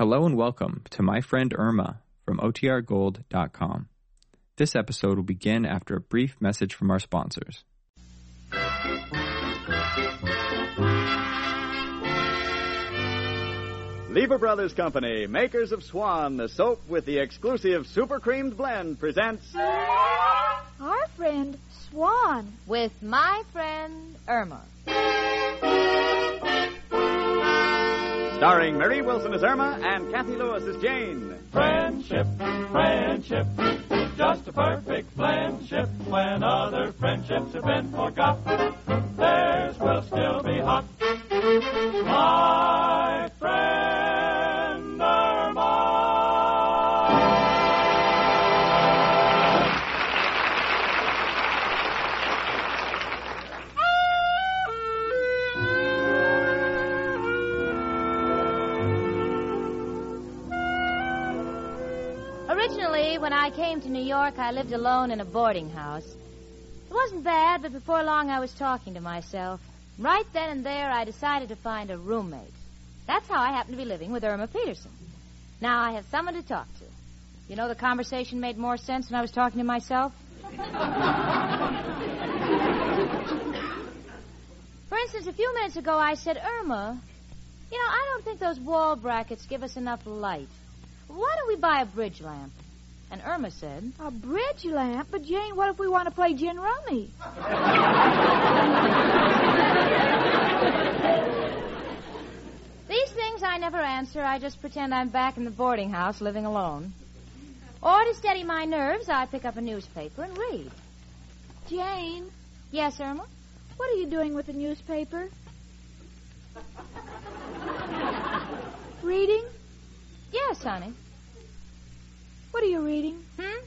Hello and welcome to My Friend Irma from OTRGold.com. This episode will begin after a brief message from our sponsors. Lever Brothers Company, makers of Swan, the soap with the exclusive super creamed blend, presents Our friend Swan. with my friend Irma. Starring Marie Wilson as Irma and Cathy Lewis as Jane. Friendship, friendship, just a perfect friendship. When other friendships have been forgot, theirs will still be hot. My Originally, when I came to New York, I lived alone in a boarding house. It wasn't bad, but before long I was talking to myself. Right then and there, I decided to find a roommate. That's how I happened to be living with Irma Peterson. Now I have someone to talk to. You know, the conversation made more sense when I was talking to myself. For instance, a few minutes ago I said, Irma, you know, I don't think those wall brackets give us enough light. Why don't we buy a bridge lamp? And Irma said, A bridge lamp? But Jane, what if we want to play gin rummy? These things I never answer. I just pretend I'm back in the boarding house living alone. Or to steady my nerves, I pick up a newspaper and read. Jane, Yes, Irma? what are you doing with the newspaper? reading? Yes, honey. What are you reading? Hmm?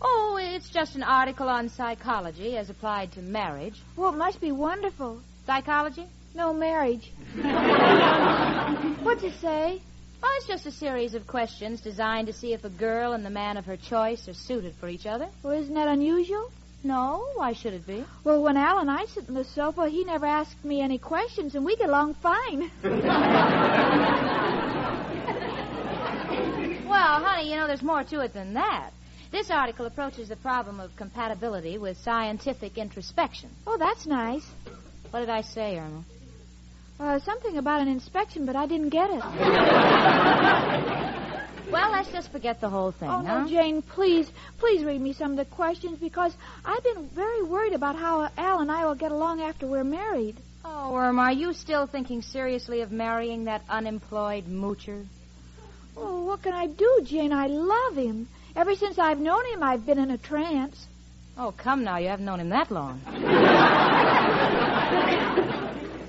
Oh, it's just an article on psychology as applied to marriage. Well, it must be wonderful. Psychology? No marriage. What's it say? Oh, it's just a series of questions designed to see if a girl and the man of her choice are suited for each other. Well, isn't that unusual? No, why should it be? Well, when Al and I sit on the sofa, he never asked me any questions, and we get along fine. Well, honey, you know, there's more to it than that. This article approaches the problem of compatibility with scientific introspection. oh, that's nice. What did I say, Irma? Uh, something about an inspection, but I didn't get it. Well, let's just forget the whole thing, Oh, huh? no, Jane, please, please read me some of the questions because I've been very worried about how Al and I will get along after we're married. Oh, Irma, are you still thinking seriously of marrying that unemployed moocher? Oh, what can I do, Jane? I love him. Ever since I've known him, I've been in a trance. Oh, come now, you haven't known him that long.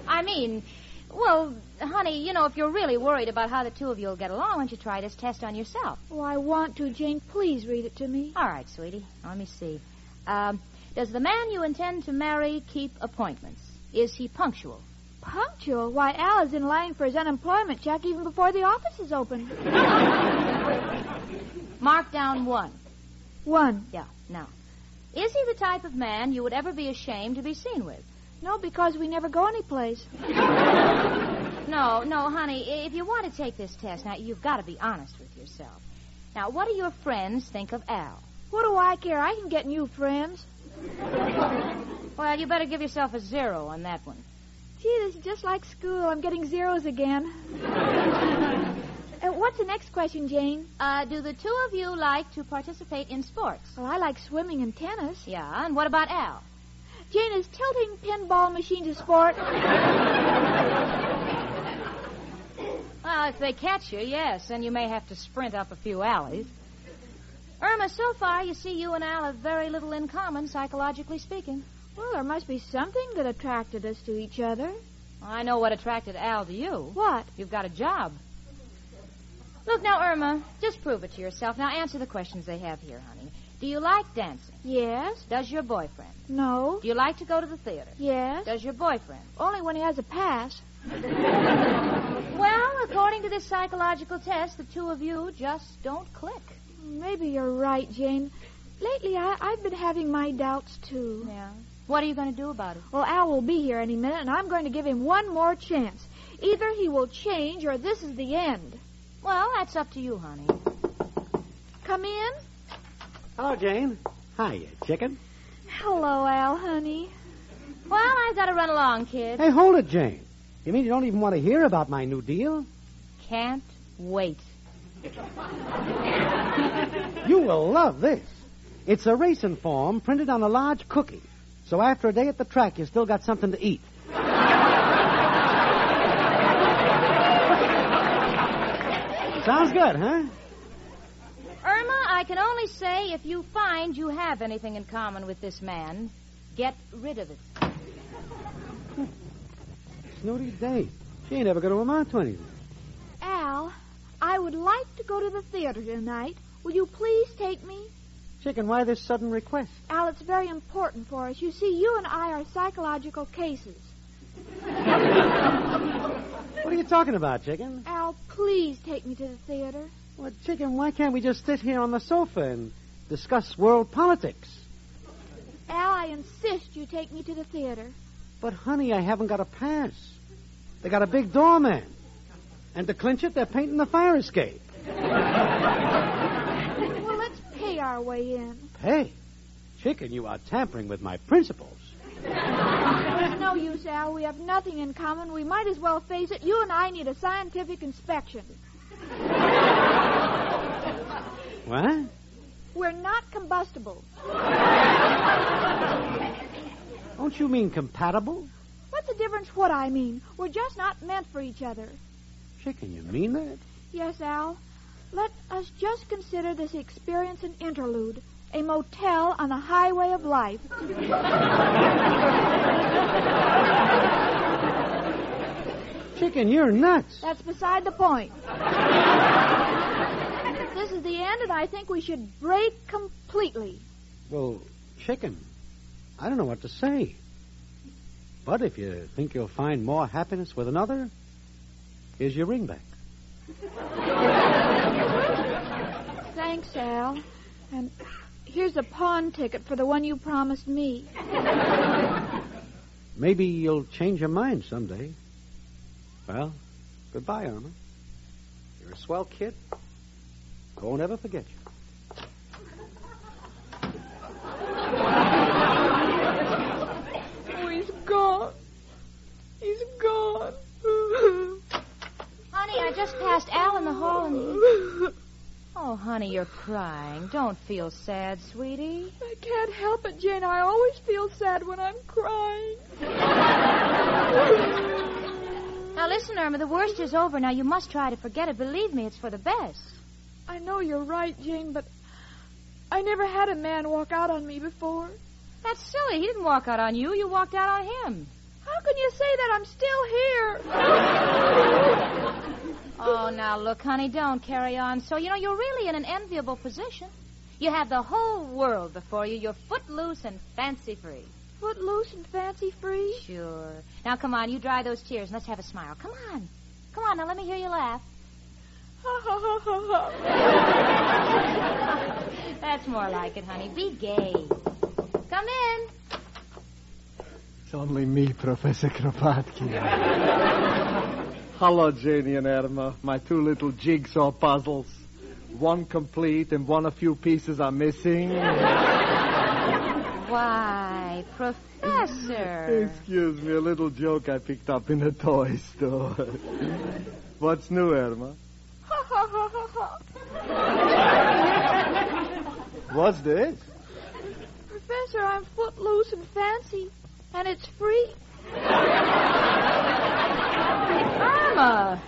I mean, well, honey, you know, if you're really worried about how the two of you will get along, why don't you try this test on yourself? Oh, I want to, Jane. Please read it to me. All right, sweetie. Let me see. Um, does the man you intend to marry keep appointments? Is he punctual? Punctual? Why, Al is in line for his unemployment check even before the office is open. Mark down one. One. Yeah, now. Is he the type of man you would ever be ashamed to be seen with? No, because we never go anyplace. No, no, honey. If you want to take this test, now you've got to be honest with yourself. Now, what do your friends think of Al? What do I care? I can get new friends. Well, you better give yourself a zero on that one. Gee, this is just like school. I'm getting zeros again. uh, what's the next question, Jane? Uh, do the two of you like to participate in sports? Well, I like swimming and tennis. Yeah, and what about Al? Jane, is tilting pinball machines a sport? Well, if they catch you, yes, then you may have to sprint up a few alleys. Irma, so far, you see, you and Al have very little in common, psychologically speaking. Well, there must be something that attracted us to each other. I know what attracted Al to you. What? You've got a job. Look now, Irma, just prove it to yourself. Now answer the questions they have here, honey. Do you like dancing? Yes. Does your boyfriend? No. Do you like to go to the theater? Yes. Does your boyfriend? Only when he has a pass. Well, according to this psychological test, the two of you just don't click. Maybe you're right, Jane. Lately, I, I've been having my doubts, too. Yeah. What are you going to do about it? Well, Al will be here any minute, and I'm going to give him one more chance. Either he will change, or this is the end. Well, that's up to you, honey. Come in. Hello, Jane. Hiya, chicken. Hello, Al, honey. Well, I've got to run along, kid. Hey, hold it, Jane. You mean you don't even want to hear about my new deal? Can't wait. You will love this. It's a racing form printed on a large cookie. So after a day at the track, you still got something to eat. Sounds good, huh? Irma, I can only say if you find you have anything in common with this man, get rid of it. Snooty Dave. She ain't ever going to amount to anything. Al, I would like to go to the theater tonight. Will you please take me? Chicken, why this sudden request? Al, it's very important for us. You see, you and I are psychological cases. What are you talking about, Chicken? Al, please take me to the theater. Well, Chicken, why can't we just sit here on the sofa and discuss world politics? Al, I insist you take me to the theater. But, honey, I haven't got a pass. They got a big doorman. And to clinch it, they're painting the fire escape. Pay our way in. Hey, Chicken, you are tampering with my principles. There's no use, Al. We have nothing in common. We might as well face it. You and I need a scientific inspection. What? We're not combustible. Don't you mean compatible? What's the difference what I mean? We're just not meant for each other. Chicken, you mean that? Yes, Al. Let us just consider this experience an interlude, a motel on the highway of life. Chicken, you're nuts. That's beside the point. this is the end, and I think we should break completely. Well, Chicken, I don't know what to say. But if you think you'll find more happiness with another, here's your ring back. Thanks, Al. And here's a pawn ticket for the one you promised me. Maybe you'll change your mind someday. Well, goodbye, Irma. You're a swell kid. I won't ever forget you. Oh, he's gone. He's gone. Honey, I just passed Al in the hall and he... Oh, honey, you're crying. Don't feel sad, sweetie. I can't help it, Jane. I always feel sad when I'm crying. Now listen, Irma, the worst is over. Now you must try to forget it. Believe me, it's for the best. I know you're right, Jane, but I never had a man walk out on me before. That's silly. He didn't walk out on you. You walked out on him. How can you say that? I'm still here. Oh, now look, honey, don't carry on. So, you know, you're really in an enviable position. You have the whole world before you. You're footloose and fancy free. Footloose and fancy free. Sure. Now, come on, you dry those tears and let's have a smile. Come on. Come on, now let me hear you laugh. Ha ha ha ha ha. That's more like it, honey. Be gay. Come in. It's only me, Professor Kropotkin. Hello, Janie and Irma, my two little jigsaw puzzles. One complete and one a few pieces are missing. Why, Professor. Excuse me, a little joke I picked up in a toy store. What's new, Irma? Ha ha ha ha ha. What's this? Professor, I'm footloose and fancy, and it's free. Irma.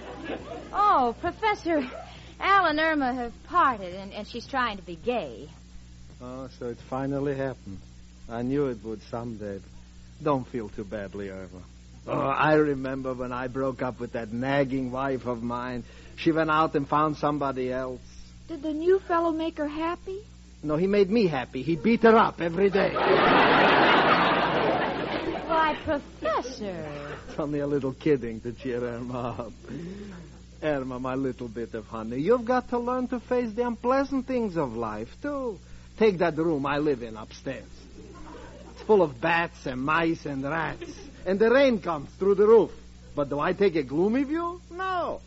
Oh, Professor, Al and Irma have parted, and, and she's trying to be gay. Oh, so it finally happened. I knew it would someday. Don't feel too badly, Irma. Oh, I remember when I broke up with that nagging wife of mine. She went out and found somebody else. Did the new fellow make her happy? No, he made me happy. He beat her up every day. Why, Professor. It's only a little kidding to cheer Irma up. Irma, my little bit of honey, you've got to learn to face the unpleasant things of life, too. Take that room I live in upstairs. It's full of bats and mice and rats. And the rain comes through the roof. But do I take a gloomy view? No.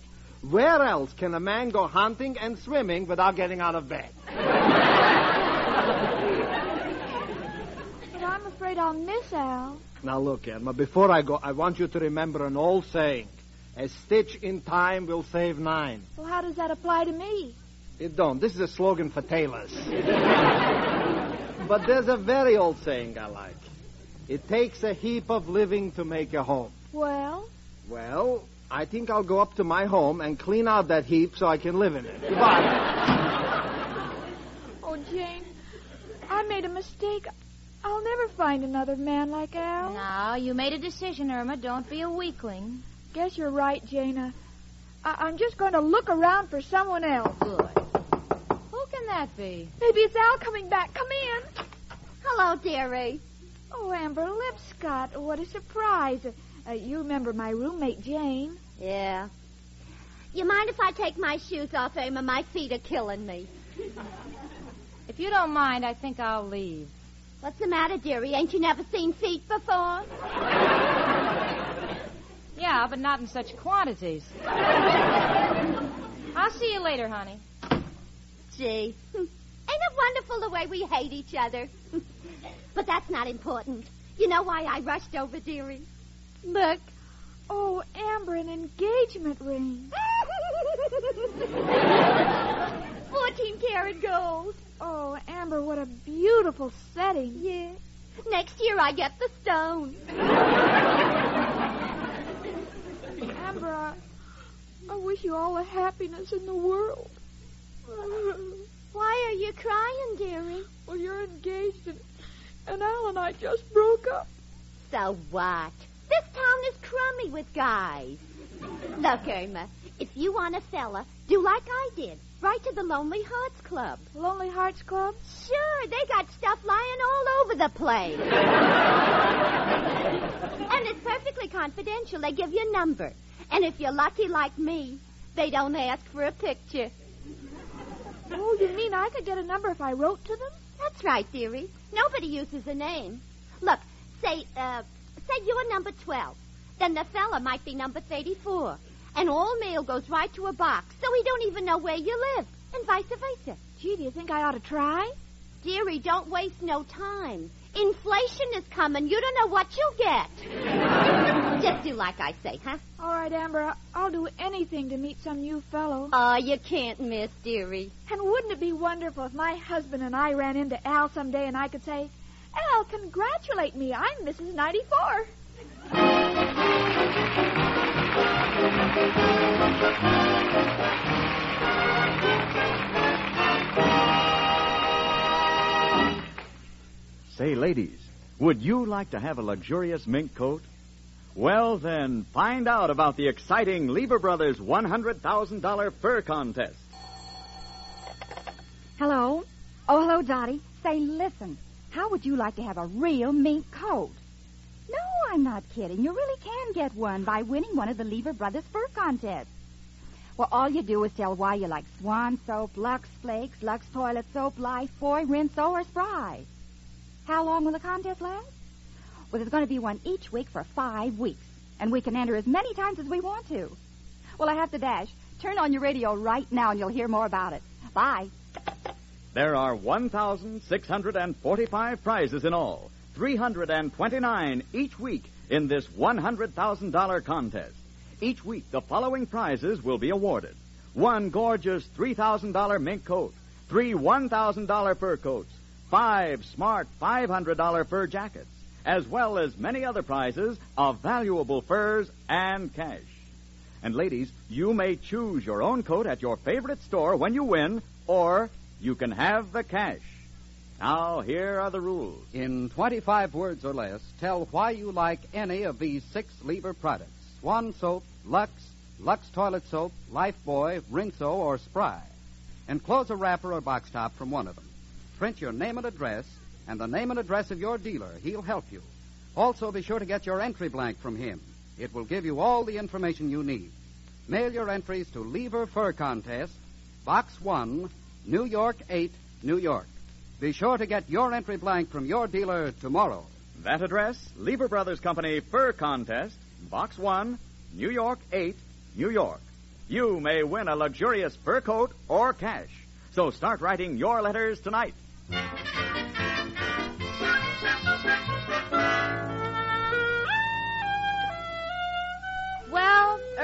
Where else can a man go hunting and swimming without getting out of bed? But I'm afraid I'll miss Al. Now look, Emma, before I go, I want you to remember an old saying. A stitch in time will save nine. Well, how does that apply to me? It don't. This is a slogan for tailors. but there's a very old saying I like. It takes a heap of living to make a home. Well, Well, I think I'll go up to my home and clean out that heap so I can live in it. Goodbye. oh, Jane, I made a mistake. I'll never find another man like Al. Now, you made a decision, Irma. Don't be a weakling. Guess you're right, Jana. I- I'm just going to look around for someone else. Good. Who can that be? Maybe it's Al coming back. Come in. Hello, dearie. Oh, Amber Lipscott, what a surprise. Uh, you remember my roommate, Jane. Yeah. You mind if I take my shoes off, Emma? My feet are killing me. If you don't mind, I think I'll leave. What's the matter, dearie? Ain't you never seen feet before? Yeah, but not in such quantities. I'll see you later, honey. Gee. Ain't it wonderful the way we hate each other? but that's not important. You know why I rushed over, dearie? Look. Oh, Amber, an engagement ring. Fourteen karat gold. Oh, Amber, what a beautiful setting. Yeah. Next year I get the stone. Amber, I, I wish you all the happiness in the world. Why are you crying, dearie? Well, you're engaged, and, and Al and I just broke up. So what? This town is crummy with guys. Look, Irma, if you want a fella, do like I did. Write to the Lonely Hearts Club. Lonely Hearts Club? Sure, they got stuff lying all over the place. and it's perfectly confidential. They give you a number. And if you're lucky like me, they don't ask for a picture. Oh, you mean I could get a number if I wrote to them? That's right, dearie. Nobody uses a name. Look, say, uh, say you're number 12. Then the fella might be number 34. And all mail goes right to a box, so we don't even know where you live. And vice versa. Gee, do you think I ought to try? Dearie, don't waste no time. Inflation is coming. You don't know what you'll get. Just do like I say, huh? All right, Amber, I- I'll do anything to meet some new fellow. Oh, you can't miss, dearie. And wouldn't it be wonderful if my husband and I ran into Al someday and I could say, Al, congratulate me. I'm Mrs. 94. Say, ladies, would you like to have a luxurious mink coat? Well, then, find out about the exciting Lever Brothers $100,000 fur contest. Hello? Oh, hello, Dottie. Say, listen. How would you like to have a real mink coat? No, I'm not kidding. You really can get one by winning one of the Lever Brothers fur contests. Well, all you do is tell why you like Swan soap, Lux Flakes, Lux Toilet Soap, Lifebuoy, Rinso, or Spry. How long will the contest last? Well, there's going to be one each week for five weeks, and we can enter as many times as we want to. Well, I have to dash. Turn on your radio right now, and you'll hear more about it. Bye. There are 1,645 prizes in all, 329 each week in this $100,000 contest. Each week, the following prizes will be awarded one gorgeous $3,000 mink coat, three $1,000 fur coats, five smart $500 fur jackets, as well as many other prizes of valuable furs and cash. And ladies, you may choose your own coat at your favorite store when you win, or you can have the cash. Now, here are the rules. In 25 words or less, tell why you like any of these six Lever products Swan Soap, Lux, Lux Toilet Soap, Lifebuoy, Rinso, or Spry. Enclose a wrapper or box top from one of them. Print your name and address and the name and address of your dealer. He'll help you. Also, be sure to get your entry blank from him. It will give you all the information you need. Mail your entries to Lever Fur Contest, Box 1, New York 8, New York. Be sure to get your entry blank from your dealer tomorrow. That address, Lever Brothers Company Fur Contest, Box 1, New York 8, New York. you may win a luxurious fur coat or cash. So start writing your letters tonight.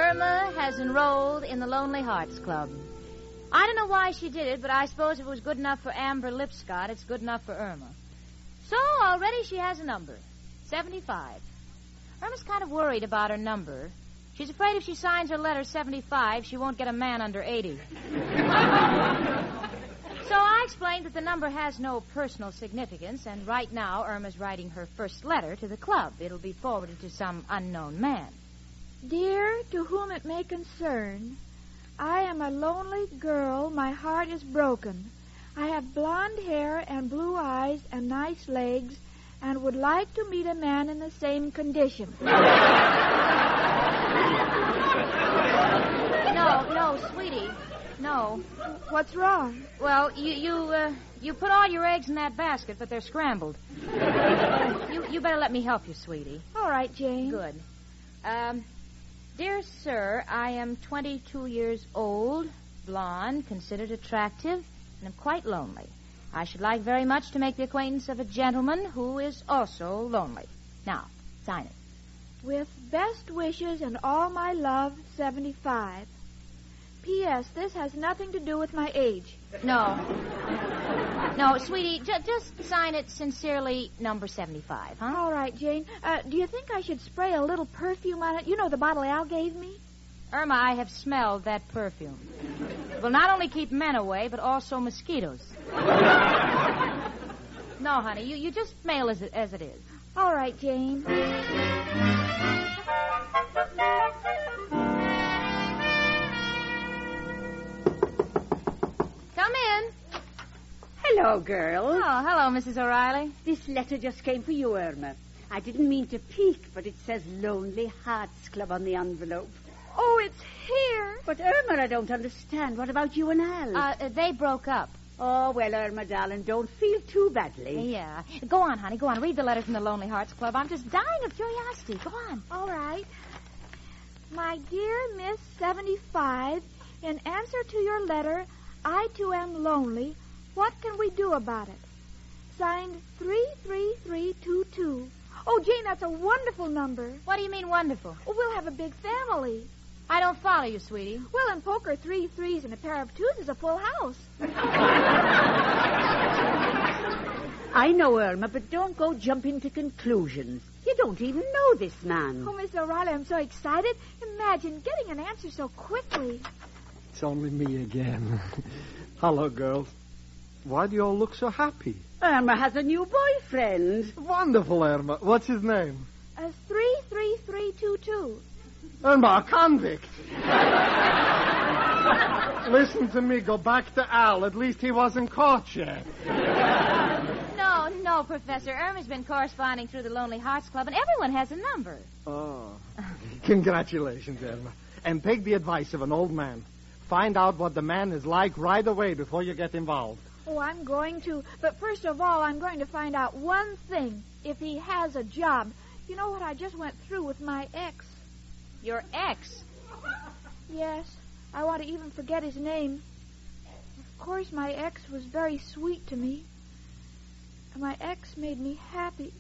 Irma has enrolled in the Lonely Hearts Club. I don't know why she did it, but I suppose if it was good enough for Amber Lipscott, it's good enough for Irma. So already she has a number 75. Irma's kind of worried about her number. She's afraid if she signs her letter 75, she won't get a man under 80. so I explained that the number has no personal significance, and right now Irma's writing her first letter to the club. It'll be forwarded to some unknown man. Dear, to whom it may concern, I am a lonely girl. My heart is broken. I have blonde hair and blue eyes and nice legs and would like to meet a man in the same condition. No, no, sweetie. No. What's wrong? Well, you you uh, you put all your eggs in that basket, but they're scrambled. you you better let me help you, sweetie. All right, Jane. Good. Um, dear sir, I am 22 years old, blonde, considered attractive, and am quite lonely. I should like very much to make the acquaintance of a gentleman who is also lonely. Now, sign it. With best wishes and all my love, 75. P.S. This has nothing to do with my age. No. No, sweetie, ju- just sign it sincerely, number 75, huh? All right, Jane. Uh, do you think I should spray a little perfume on it? You know the bottle Al gave me? Irma, I have smelled that perfume. It will not only keep men away, but also mosquitoes. no, honey, you, you just mail as it, as it is. All right, Jane. Hello, girls. Oh, hello, Mrs. O'Reilly. This letter just came for you, Irma. I didn't mean to peek, but it says Lonely Hearts Club on the envelope. Oh, it's here. But, Irma, I don't understand. What about you and Al? Uh, uh, they broke up. oh, well, Irma, darling, don't feel too badly. Yeah. Go on, honey. Go on. Read the letter from the Lonely Hearts Club. I'm just dying of curiosity. Go on. All right. My dear Miss 75, in answer to your letter, I too am lonely. What can we do about it? Signed 33322. Oh, Jane, that's a wonderful number. What do you mean wonderful? Oh, we'll have a big family. I don't follow you, sweetie. Well, in poker, three threes and a pair of twos is a full house. I know, Irma, but don't go jumping to conclusions. You don't even know this man. Oh, Miss O'Reilly, I'm so excited. Imagine getting an answer so quickly. It's only me again. Hello, girls. Why do you all look so happy? Irma has a new boyfriend. Wonderful, Irma. What's his name? Uh, a 33322. Irma, a convict. Listen to me. Go back to Al. At least he wasn't caught yet. No, no, Professor. Irma's been corresponding through the Lonely Hearts Club, and everyone has a number. Oh. Congratulations, Irma. And take the advice of an old man. Find out what the man is like right away before you get involved. Oh, I'm going to. But first of all, I'm going to find out one thing. If he has a job. You know what I just went through with my ex? Your ex? Yes. I want to even forget his name. Of course, my ex was very sweet to me. And my ex made me happy.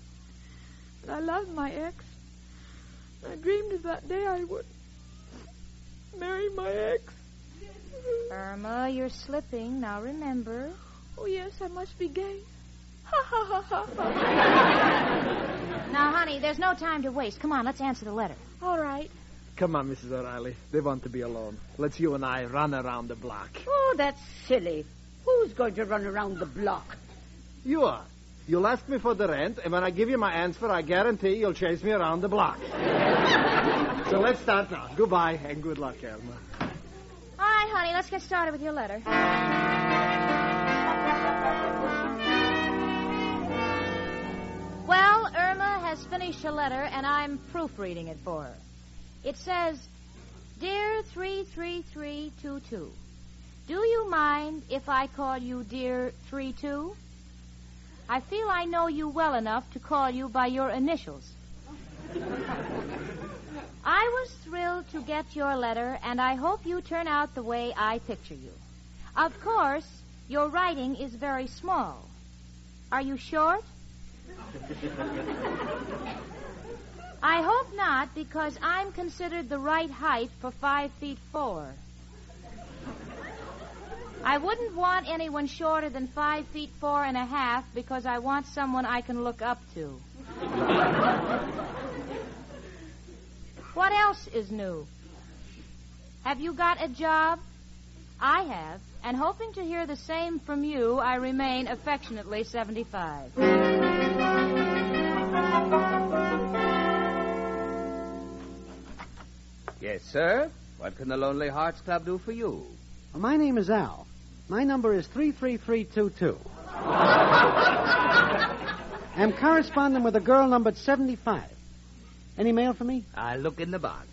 But I loved my ex. I dreamed of that day I would marry my ex. Irma, you're slipping. Now remember. Oh, yes, I must be gay. Ha ha ha ha ha. Now, honey, there's no time to waste. Come on, let's answer the letter. All right. Come on, Mrs. O'Reilly. They want to be alone. Let's you and I run around the block. Oh, that's silly. Who's going to run around the block? You are. You'll ask me for the rent, and when I give you my answer, I guarantee you'll chase me around the block. so let's start now. Goodbye, and good luck, Elma. All right, honey, let's get started with your letter. Has finished her letter, and I'm proofreading it for her. It says, Dear 33322, do you mind if I call you Dear 32? I feel I know you well enough to call you by your initials. I was thrilled to get your letter, and I hope you turn out the way I picture you. Of course, your writing is very small. Are you short? I hope not, because I'm considered the right height for five feet four. I wouldn't want anyone shorter than five feet four and a half because I want someone I can look up to. what else is new? Have you got a job? I have, and hoping to hear the same from you, I remain affectionately 75. Yes, sir. What can the Lonely Hearts Club do for you? Well, my name is Al. My number is 33322. I'm corresponding with a girl numbered 75. Any mail for me? I'll look in the box.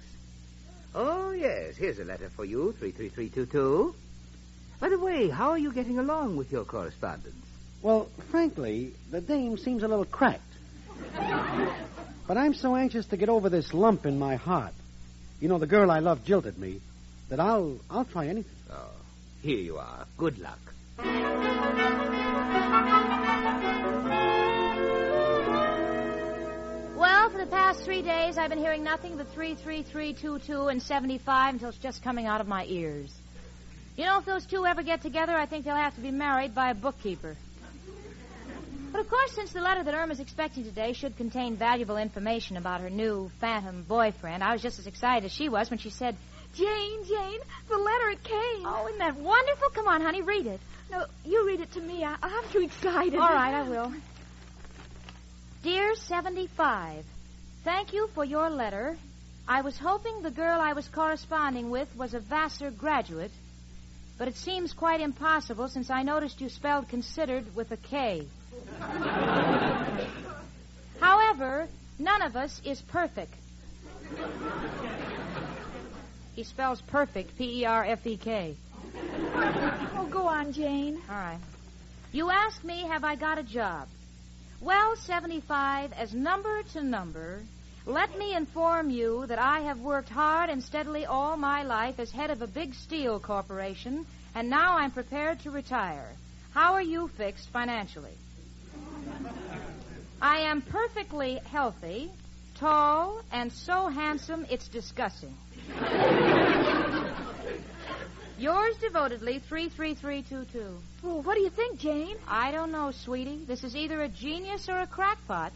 Oh, yes. Here's a letter for you, 33322. By the way, how are you getting along with your correspondence? Well, frankly, the dame seems a little cracked. but I'm so anxious to get over this lump in my heart. You know, the girl I love jilted me. That I'll I'll try anything. Oh, here you are. Good luck. Well, for the past three days, I've been hearing nothing but 33322 and 75 until it's just coming out of my ears. You know, if those two ever get together, I think they'll have to be married by a bookkeeper. But of course, since the letter that Irma's expecting today should contain valuable information about her new phantom boyfriend, I was just as excited as she was when she said, Jane, Jane, the letter it came. Oh, isn't that wonderful? Come on, honey, read it. No, you read it to me. I, I'm too excited. All right, I will. Dear 75, thank you for your letter. I was hoping the girl I was corresponding with was a Vassar graduate, but it seems quite impossible since I noticed you spelled considered with a K. However, none of us is perfect. He spells perfect, P E R F E K. Oh, go on, Jane. All right. You ask me, have I got a job? Well, 75, as number to number, let me inform you that I have worked hard and steadily all my life as head of a big steel corporation, and now I'm prepared to retire. How are you fixed financially? I am perfectly healthy, tall, and so handsome it's disgusting. Yours devotedly, 33322. Oh, what do you think, Jane? I don't know, sweetie. This is either a genius or a crackpot.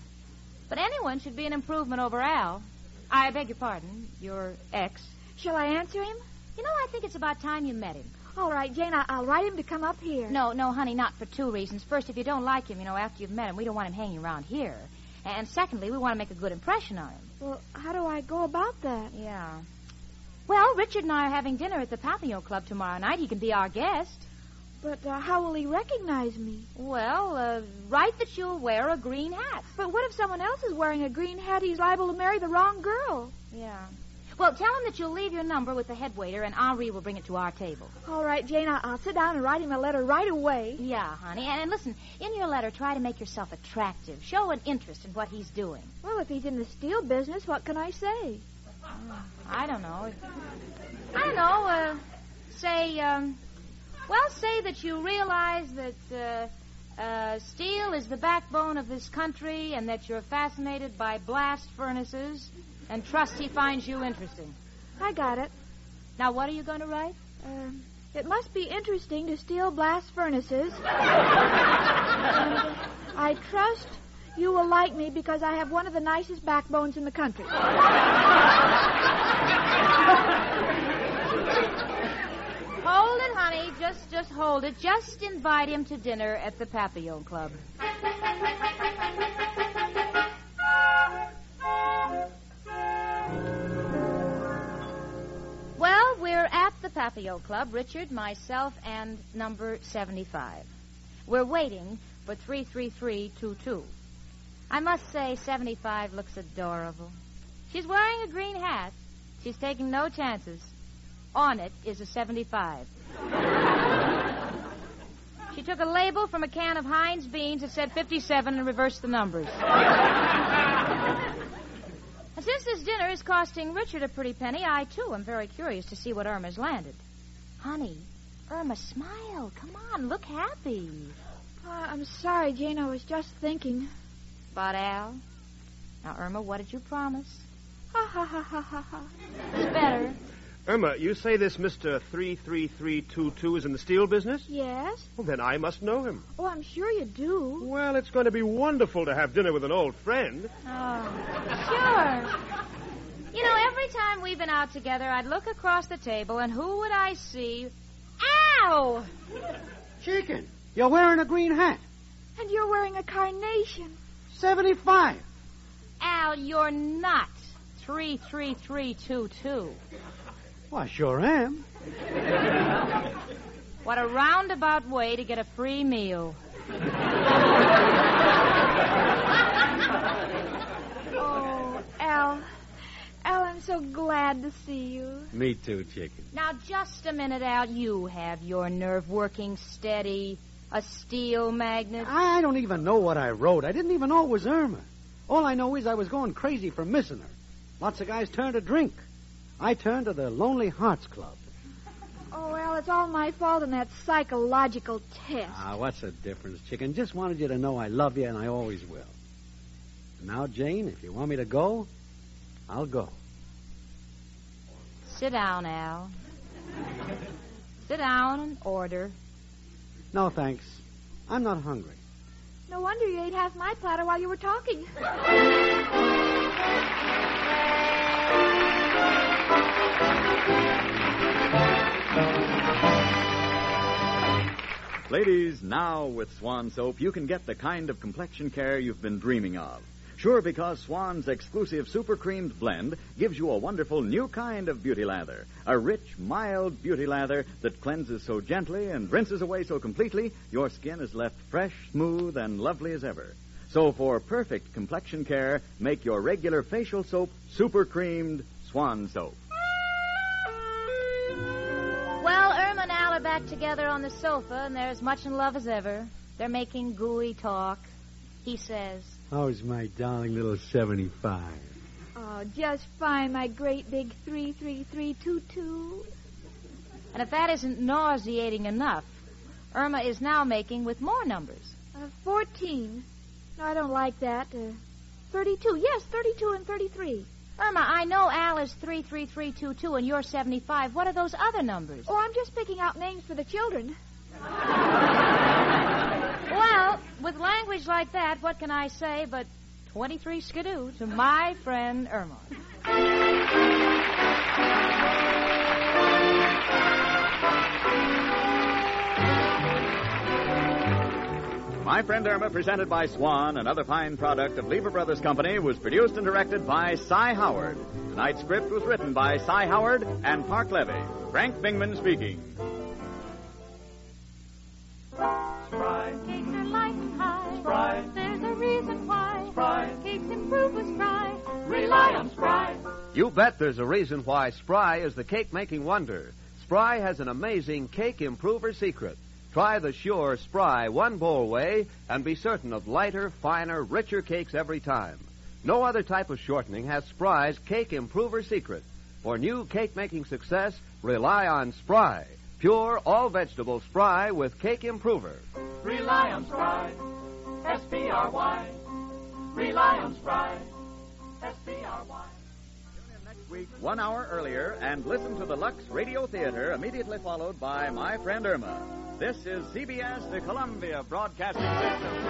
But anyone should be an improvement over Al. I beg your pardon, your ex. Shall I answer him? You know, I think it's about time you met him. All right, Jane, I- I'll write him to come up here. No, no, honey, not for two reasons. First, if you don't like him, you know, after you've met him, we don't want him hanging around here. And secondly, we want to make a good impression on him. Well, how do I go about that? Yeah. Well, Richard and I are having dinner at the Papillon Club tomorrow night. He can be our guest. But uh, how will he recognize me? Well, uh, write that you'll wear a green hat. But what if someone else is wearing a green hat? He's liable to marry the wrong girl. Yeah. Well, tell him that you'll leave your number with the head waiter, and Henri will bring it to our table. All right, Jane, I- I'll sit down and write him a letter right away. Yeah, honey. And, and listen, in your letter, try to make yourself attractive. Show an interest in what he's doing. Well, if he's in the steel business, what can I say? I don't know. I don't know. Uh, say, um, well, say that you realize that uh, uh, steel is the backbone of this country and that you're fascinated by blast furnaces and trust he finds you interesting. I got it. Now, what are you going to write? Um, it must be interesting to steel blast furnaces. and I trust you will like me because I have one of the nicest backbones in the country. Hold it, honey. Just, just hold it. Just invite him to dinner at the Papillon Club. The Club, Richard, myself, and number 75. We're waiting for 33322. I must say, 75 looks adorable. She's wearing a green hat. She's taking no chances. On it is a 75. she took a label from a can of Heinz beans that said 57 and reversed the numbers. Since this dinner is costing Richard a pretty penny, I, too, am very curious to see what Irma's landed. Honey, Irma, smile. Come on, look happy. Uh, I'm sorry, Jane. I was just thinking. About Al? Now, Irma, what did you promise? Ha ha ha ha ha ha. It's better. Irma, you say this Mr. 33322 is in the steel business? Yes? Well, then I must know him. Oh, I'm sure you do. Well, it's going to be wonderful to have dinner with an old friend. Oh, sure. You know, every time we've been out together, I'd look across the table, and who would I see? Ow! Chicken, you're wearing a green hat. And you're wearing a carnation. 75. Al, you're not 33322. Well, I sure am. What a roundabout way to get a free meal. Oh, Al. Al, I'm so glad to see you. Me too, Chicken. Now, just a minute, Al. You have your nerve working steady. A steel magnet. I don't even know what I wrote. I didn't even know it was Irma. All I know is I was going crazy for missing her. Lots of guys turned to drink. I turned to the Lonely Hearts Club. Oh, Al, it's all my fault in that psychological test. Ah, what's the difference, Chicken? Just wanted you to know I love you and I always will. Now, Jane, if you want me to go, I'll go. Sit down, Al. Sit down and order. No, thanks. I'm not hungry. No wonder you ate half my platter while you were talking. Ladies, now with Swan Soap, you can get the kind of complexion care you've been dreaming of. Sure, because Swan's exclusive super creamed blend gives you a wonderful new kind of beauty lather. A rich, mild beauty lather that cleanses so gently and rinses away so completely, your skin is left fresh, smooth, and lovely as ever. So for perfect complexion care, make your regular facial soap super creamed Swan Soap. Are back together on the sofa, and they're as much in love as ever. They're making gooey talk. He says, How's my darling little 75? Oh, just fine, my great big 33322. and if that isn't nauseating enough, Irma is now making with more numbers. Uh, 14. No, I don't like that. Uh, 32. Yes, 32 and 33. Irma, I know Al is 33322 and you're 75. What are those other numbers? Oh, I'm just picking out names for the children. Well, with language like that, what can I say but 23 skidoo to my friend Irma? My Friend Irma, presented by Swan, another fine product of Lever Brothers Company, was produced and directed by Cy Howard. Tonight's script was written by Cy Howard and Parke Levy. Frank Bingman speaking. Spry. Cakes are light and high. Spry. There's a reason why. Spry. Cakes improve with Spry. Rely on Spry. You bet there's a reason why Spry is the cake making wonder. Spry has an amazing cake improver secret. Try the sure Spry one bowl way and be certain of lighter, finer, richer cakes every time. No other type of shortening has Spry's cake improver secret. For new cake making success, rely on Spry. Pure, all vegetable Spry with cake improver. Rely on Spry. S-P-R-Y. Rely on Spry week, one hour earlier, and listen to the Lux Radio Theater immediately followed by My Friend Irma. This is CBS, the Columbia Broadcasting System.